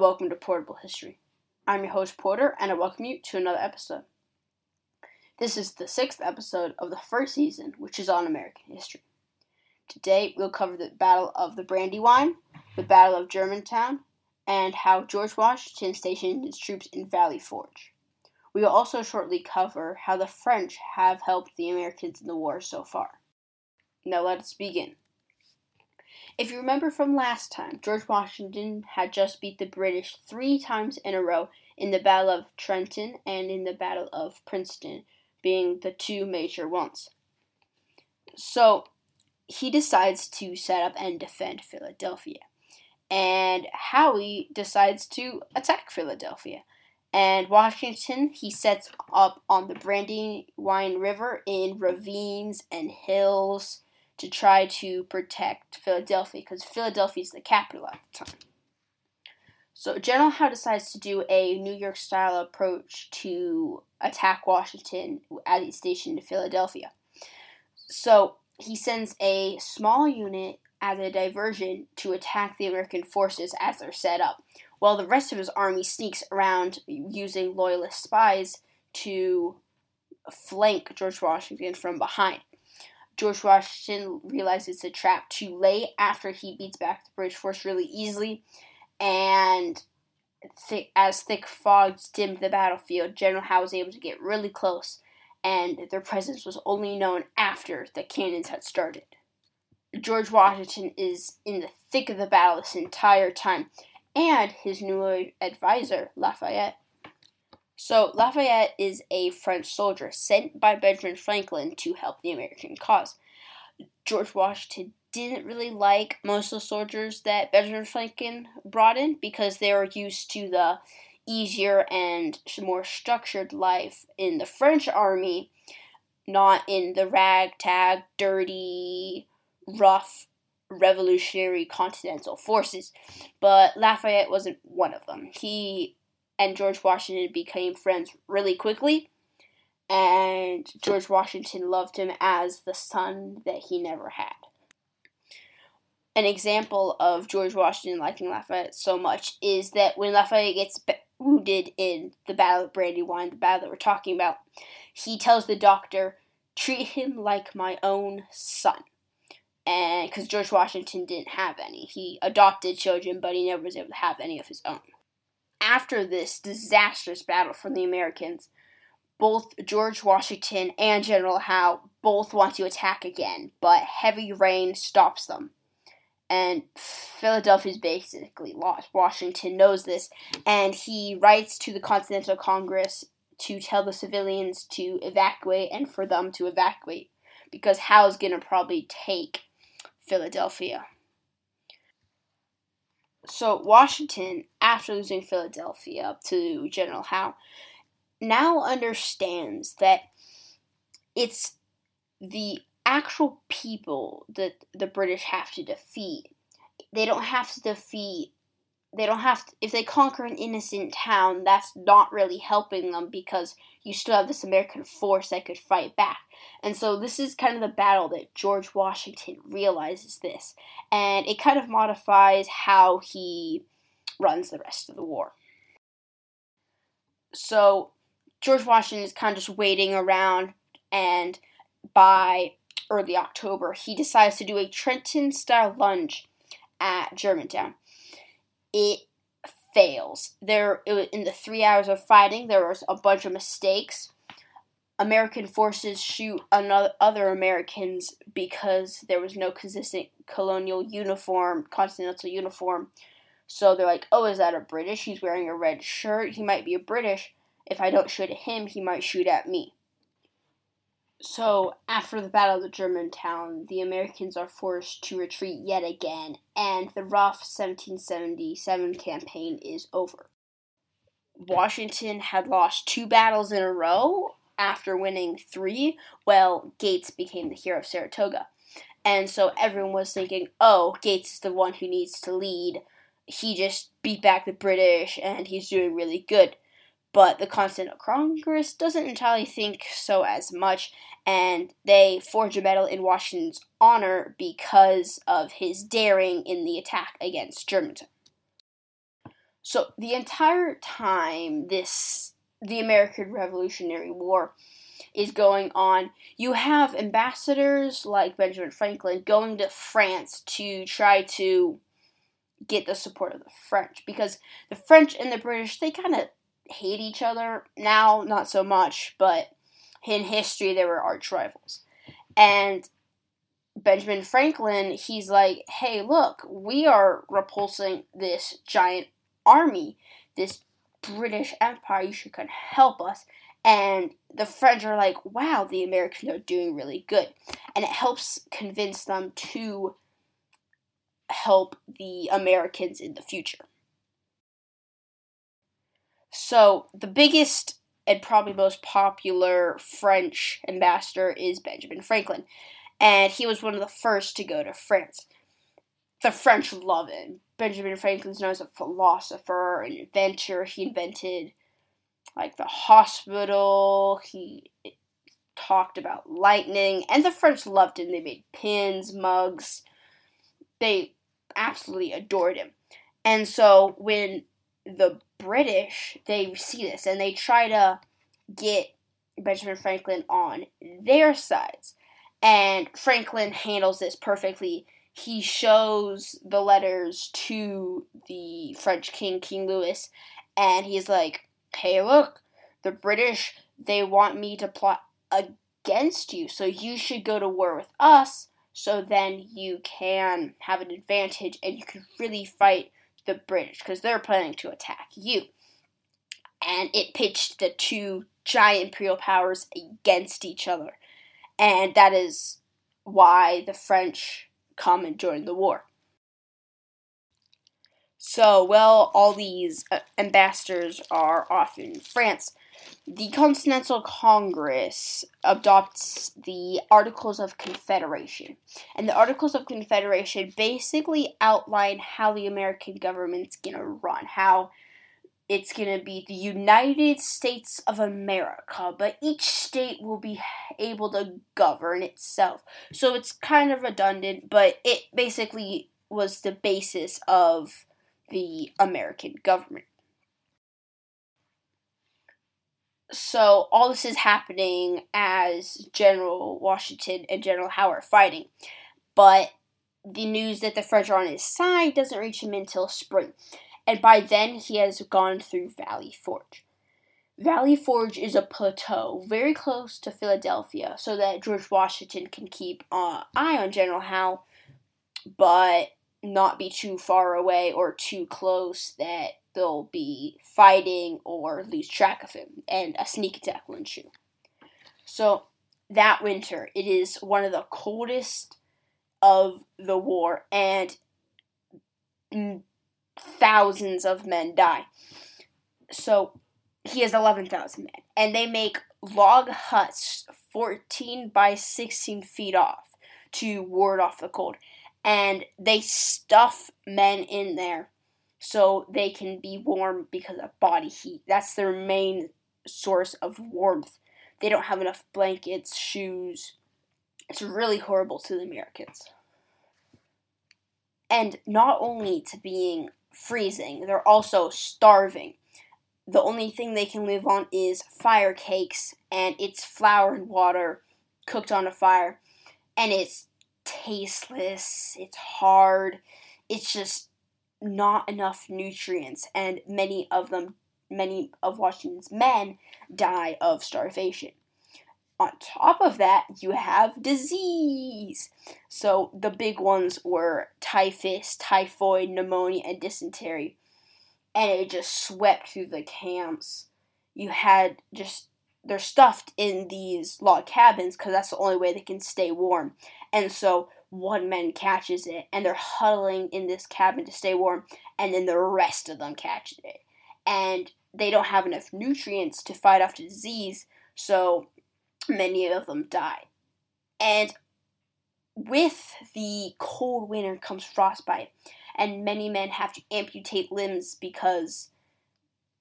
welcome to Portable History. I'm your host, Porter, and I welcome you to another episode. This is the sixth episode of the first season, which is on American history. Today, we'll cover the Battle of the Brandywine, the Battle of Germantown, and how George Washington stationed his troops in Valley Forge. We will also shortly cover how the French have helped the Americans in the war so far. Now, let us begin. If you remember from last time, George Washington had just beat the British three times in a row in the Battle of Trenton and in the Battle of Princeton, being the two major ones. So he decides to set up and defend Philadelphia. And Howe decides to attack Philadelphia. And Washington, he sets up on the Brandywine River in ravines and hills to try to protect Philadelphia because Philadelphia is the capital at the time. So General Howe decides to do a New York style approach to attack Washington as he's stationed in Philadelphia. So he sends a small unit as a diversion to attack the American forces as they're set up, while the rest of his army sneaks around using loyalist spies to flank George Washington from behind. George Washington realizes it's a trap too late after he beats back the British force really easily, and as thick fogs dimmed the battlefield, General Howe was able to get really close, and their presence was only known after the cannons had started. George Washington is in the thick of the battle this entire time, and his new advisor, Lafayette, so, Lafayette is a French soldier sent by Benjamin Franklin to help the American cause. George Washington didn't really like most of the soldiers that Benjamin Franklin brought in because they were used to the easier and more structured life in the French army, not in the ragtag, dirty, rough revolutionary continental forces. But Lafayette wasn't one of them. He and George Washington became friends really quickly. And George Washington loved him as the son that he never had. An example of George Washington liking Lafayette so much is that when Lafayette gets wounded in the Battle of Brandywine, the battle that we're talking about, he tells the doctor, treat him like my own son. And because George Washington didn't have any, he adopted children, but he never was able to have any of his own after this disastrous battle for the Americans, both George Washington and General Howe both want to attack again, but heavy rain stops them. And Philadelphia is basically lost. Washington knows this, and he writes to the Continental Congress to tell the civilians to evacuate and for them to evacuate because Howe's going to probably take Philadelphia. So Washington, after losing Philadelphia to General Howe, now understands that it's the actual people that the British have to defeat. They don't have to defeat they don't have to, if they conquer an innocent town, that's not really helping them because you still have this American force that could fight back. And so this is kind of the battle that George Washington realizes this. And it kind of modifies how he runs the rest of the war. So George Washington is kind of just waiting around, and by early October, he decides to do a Trenton style lunge at Germantown it fails. There, in the three hours of fighting, there was a bunch of mistakes. American forces shoot another other Americans because there was no consistent colonial uniform, continental uniform. So they're like, "Oh, is that a British? He's wearing a red shirt. He might be a British. If I don't shoot at him, he might shoot at me." So, after the Battle of Germantown, the Americans are forced to retreat yet again, and the rough 1777 campaign is over. Washington had lost two battles in a row after winning three, well, Gates became the hero of Saratoga. And so everyone was thinking, oh, Gates is the one who needs to lead. He just beat back the British and he's doing really good but the Continental Congress doesn't entirely think so as much, and they forge a medal in Washington's honor because of his daring in the attack against Germantown. So the entire time this the American Revolutionary War is going on, you have ambassadors like Benjamin Franklin going to France to try to get the support of the French because the French and the British they kind of hate each other now, not so much, but in history they were arch rivals. And Benjamin Franklin, he's like, hey, look, we are repulsing this giant army, this British Empire. You should come help us. And the French are like, wow, the Americans are doing really good. And it helps convince them to help the Americans in the future. So, the biggest and probably most popular French ambassador is Benjamin Franklin and he was one of the first to go to France. The French love him. Benjamin Franklin's known as a philosopher, an inventor. He invented like the hospital. He talked about lightning, and the French loved him. They made pins, mugs. They absolutely adored him. And so when the British they see this and they try to get Benjamin Franklin on their sides and Franklin handles this perfectly. He shows the letters to the French king, King Louis, and he's like, hey, look, the British, they want me to plot against you, so you should go to war with us, so then you can have an advantage and you can really fight the British, because they're planning to attack you. And it pitched the two giant imperial powers against each other and that is why the French come and join the war. So, well, all these uh, ambassadors are off in France. The Continental Congress adopts the Articles of Confederation. And the Articles of Confederation basically outline how the American government's going to run, how it's going to be the United States of America, but each state will be able to govern itself. So it's kind of redundant, but it basically was the basis of the American government. So all this is happening as General Washington and General Howe are fighting. But the news that the French are on his side doesn't reach him until spring and by then he has gone through Valley Forge. Valley Forge is a plateau very close to Philadelphia so that George Washington can keep an eye on General Howe, but not be too far away or too close that they'll be fighting or lose track of him, and a sneak attack will ensue. So that winter, it is one of the coldest of the war, and thousands of men die. So he has 11,000 men. And they make log huts 14 by 16 feet off to ward off the cold. And they stuff men in there so they can be warm because of body heat. That's their main source of warmth. They don't have enough blankets, shoes. It's really horrible to the Americans. And not only to being freezing. They're also starving. The only thing they can live on is fire cakes, and it's flour and water cooked on a fire. And it's tasteless, it's hard, it's just not enough nutrients, and many of them, many of Washington's men die of starvation. On top of that, you have disease. So the big ones were typhus, typhoid, pneumonia, and dysentery. And it just swept through the camps. You had just, they're stuffed in these log cabins because that's the only way they can stay warm. And so one man catches it and they're huddling in this cabin to stay warm, and then the rest of them catch it. And they don't have enough nutrients to fight off the disease, so many of them die. And with the cold winter comes frostbite, and many men have to amputate limbs because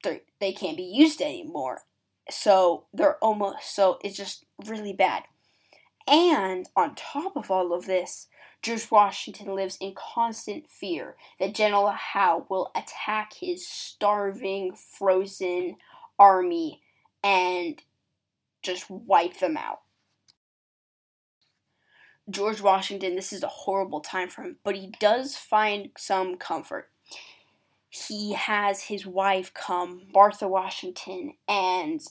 they they can't be used anymore. So they're almost so it's just really bad. And on top of all of this, George Washington lives in constant fear that General Howe will attack his starving, frozen army and just wipe them out. George Washington, this is a horrible time for him, but he does find some comfort. He has his wife come, Martha Washington, and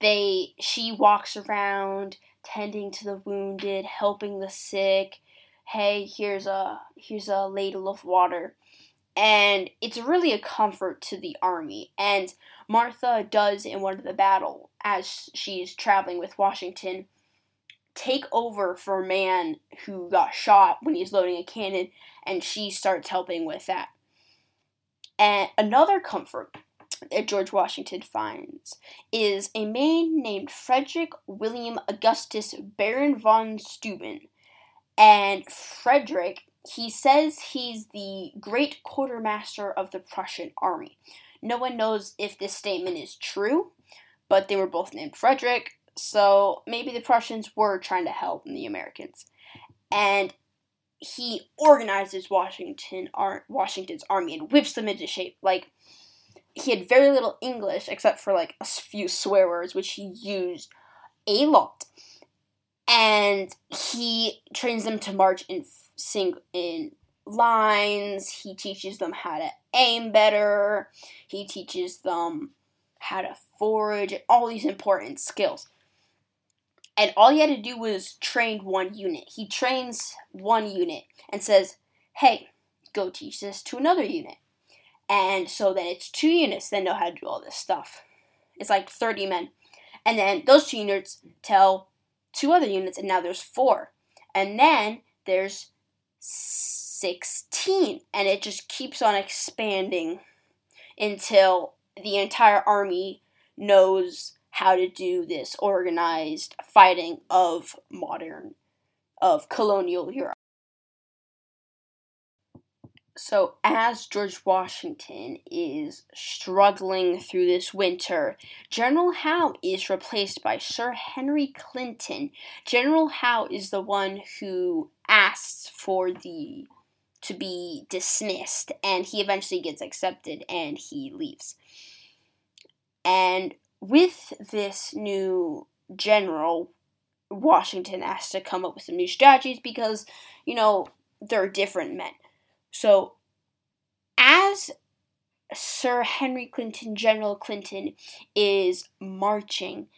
they she walks around tending to the wounded, helping the sick. Hey, here's a here's a ladle of water. And it's really a comfort to the army. And Martha does in one of the battle as she's traveling with Washington take over for a man who got shot when he's loading a cannon and she starts helping with that. And another comfort that George Washington finds is a man named Frederick William Augustus Baron von Steuben. And Frederick, he says he's the great quartermaster of the Prussian army. No one knows if this statement is true, but they were both named Frederick, so maybe the Prussians were trying to help the Americans. And he organizes Washington, Washington's army and whips them into shape. Like he had very little English except for like a few swear words, which he used a lot. And he trains them to march in sing in lines. He teaches them how to aim better. He teaches them how to forage, all these important skills. And all he had to do was train one unit. He trains one unit and says, hey, go teach this to another unit. And so then it's two units that know how to do all this stuff. It's like 30 men. And then those two units tell two other units, and now there's four. And then there's 16. And it just keeps on expanding until the entire army knows how to do this organized fighting of modern, of colonial Europe. So, as George Washington is struggling through this winter, General Howe is replaced by Sir Henry Clinton. General Howe is the one who asks for the to be dismissed, and he eventually gets accepted and he leaves. And with this new general, Washington has to come up with some new strategies because, you know, they're different men. So, as Sir Henry Clinton, General Clinton, is marching,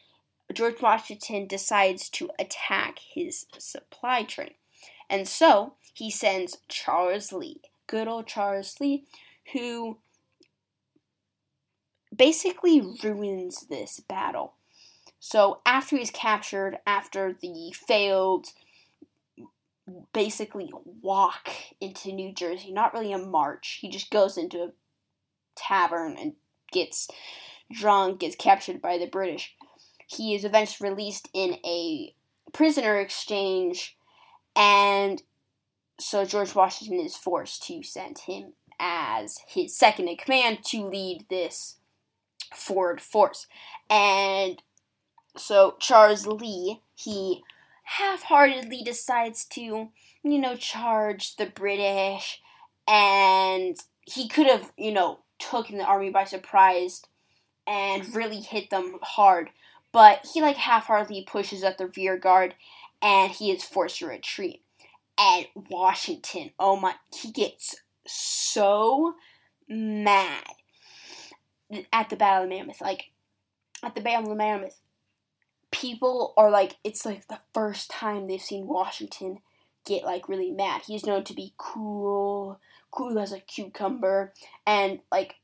George Washington decides to attack his supply train. And so he sends Charles Lee, good old Charles Lee, who basically ruins this battle. So after he's captured, after the failed basically walk into New Jersey, not really a march. He just goes into a tavern and gets drunk, gets captured by the British. He is eventually released in a prisoner exchange, and so George Washington is forced to send him as his second in command to lead this forward force. And so Charles Lee, he half heartedly decides to, you know, charge the British. And he could have, you know, taken the army by surprise and really hit them hard. But he, like, half heartedly pushes at the rear guard and he is forced to retreat. And Washington, oh my, he gets so mad at the Battle of Monmouth. Like, at the Battle of Monmouth, people are like, it's like the first time they've seen Washington get like really mad. He's known to be cool, cool as a cucumber, and like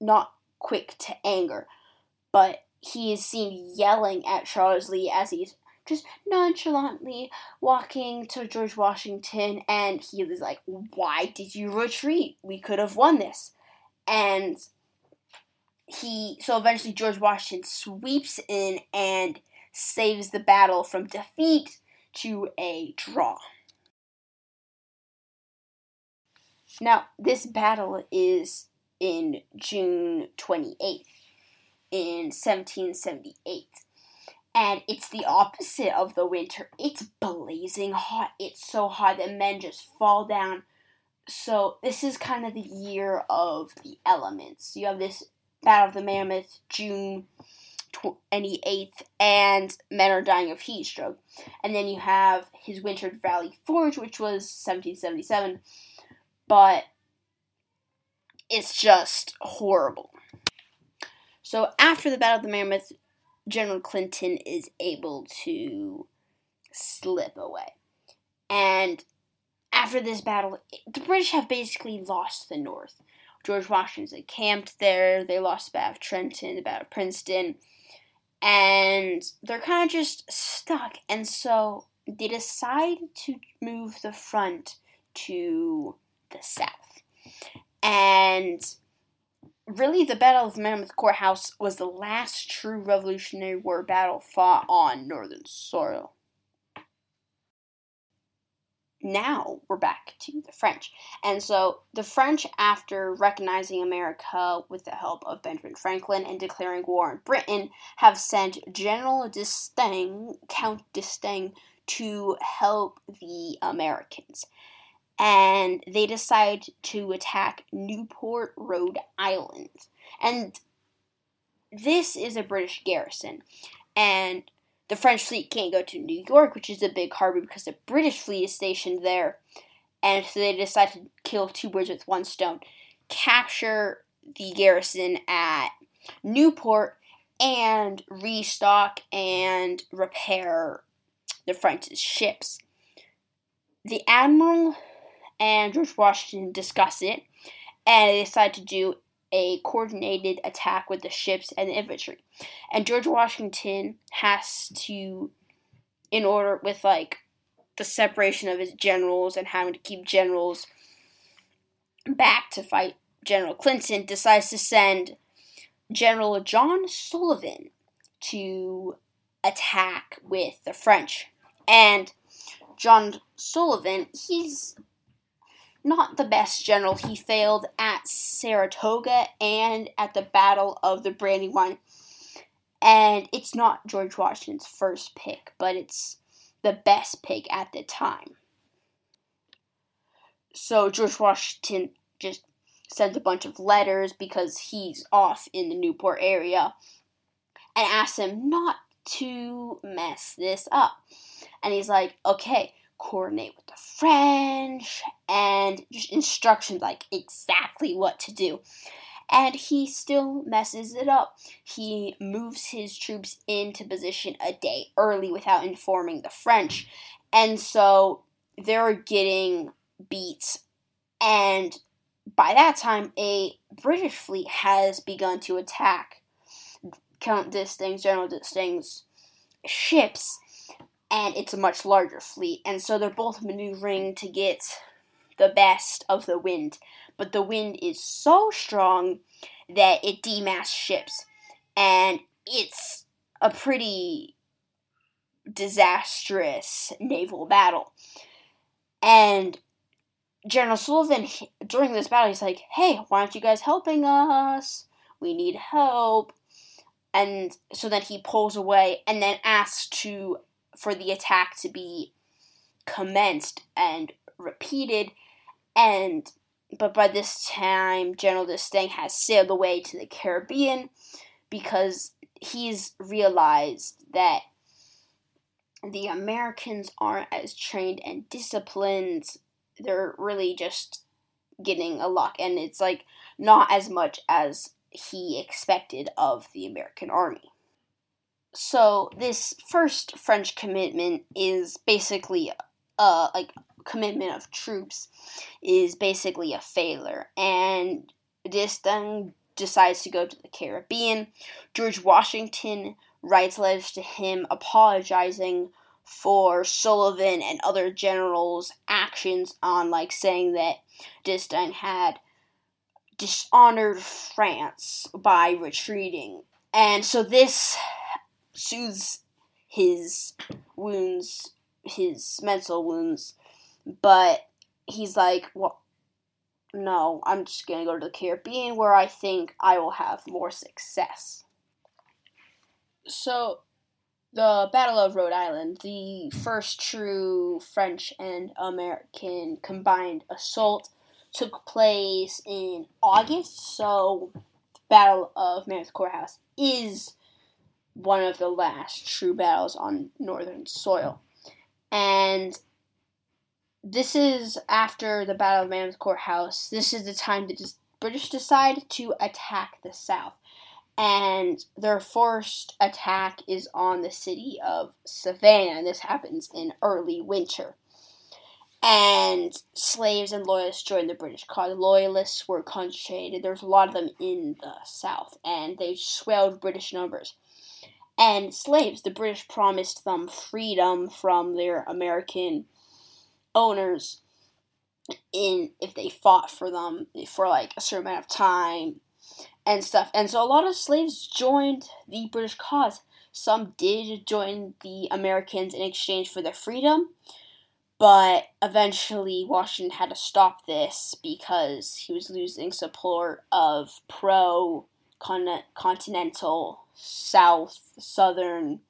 not quick to anger. But he is seen yelling at Charles Lee as he's just nonchalantly walking to George Washington, and he was like, Why did you retreat? We could have won this. And he, so eventually George Washington sweeps in and saves the battle from defeat to a draw. Now, this battle is in June 28th in 1778. And it's the opposite of the winter. It's blazing hot. It's so hot that men just fall down. So, this is kind of the year of the elements. You have this Battle of the Monmouth, June 28th, and men are dying of heat stroke. And then you have his Winter Valley Forge, which was 1777. But it's just horrible. So after the Battle of the Monmouth, General Clinton is able to slip away. And after this battle, the British have basically lost the North. George Washington encamped there. They lost the Battle of Trenton, the Battle of Princeton, and they're kind of just stuck. And so they decide to move the front to the south. And really, the Battle of Monmouth Courthouse was the last true Revolutionary War battle fought on Northern soil now we're back to the French. And so the French, after recognizing America with the help of Benjamin Franklin and declaring war on Britain, have sent General d'Estaing, Count d'Estaing, to help the Americans. And they decide to attack Newport, Rhode Island. And this is a British garrison. And the French fleet can't go to New York, which is a big harbor, because the British fleet is stationed there. And so they decide to kill two birds with one stone capture the garrison at Newport and restock and repair the French ships. The admiral and George Washington discuss it, and they decide to do a coordinated attack with the ships and the infantry. And George Washington has to, in order with like the separation of his generals and having to keep generals back to fight General Clinton, decides to send General John Sullivan to attack with the French. And John Sullivan, he's not the best general. He failed at Saratoga and at the Battle of the Brandywine. And it's not George Washington's first pick, but it's the best pick at the time. So George Washington just sends a bunch of letters because he's off in the Newport area and asks him not to mess this up. And he's like, okay, coordinate with the French, and just instructions like exactly what to do. And he still messes it up. He moves his troops into position a day early without informing the French. And so they're getting beat. And by that time, a British fleet has begun to attack Count D'Estaing's, General D'Estaing's ships and it's a much larger fleet, and so they're both maneuvering to get the best of the wind. But the wind is so strong that it demasts ships, and it's a pretty disastrous naval battle. And General Sullivan, during this battle, he's like, hey, why aren't you guys helping us? We need help. And so then he pulls away and then asks to for the attack to be commenced and repeated and but by this time General D'Estaing has sailed away to the Caribbean because he's realized that the Americans aren't as trained and disciplined. They're really just getting a luck and it's like not as much as he expected of the American army. So this first French commitment is basically uh like commitment of troops is basically a failure and this decides to go to the Caribbean. George Washington writes letters to him apologizing for Sullivan and other generals' actions on like saying that D'Estaing had dishonored France by retreating. And so this soothes his wounds, his mental wounds, but he's like, well, no, I'm just gonna go to the Caribbean where I think I will have more success. So, the Battle of Rhode Island, the first true French and American combined assault, took place in August. So, the Battle of Monmouth Courthouse is one of the last true battles on northern soil. And this is after the Battle of Monmouth Courthouse. This is the time that the British decide to attack the South and their first attack is on the city of Savannah. This happens in early winter. And slaves and loyalists joined the British cause. Loyalists were concentrated. There's a lot of them in the South, and they swelled British numbers. And slaves, the British promised them freedom from their American owners in if they fought for them for like a certain amount of time and stuff. And so a lot of slaves joined the British cause. Some did join the Americans in exchange for their freedom, but eventually Washington had to stop this because he was losing support of pro continental South Southern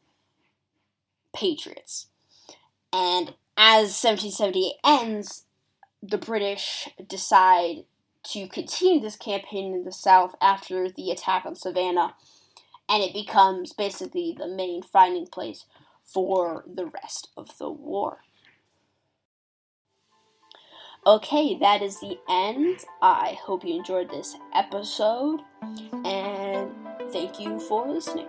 patriots. And as 1778 ends, the British decide to continue this campaign in the South after the attack on Savannah, and it becomes basically the main fighting place for the rest of the war. Okay, that is the end. I hope you enjoyed this episode, and thank you for listening.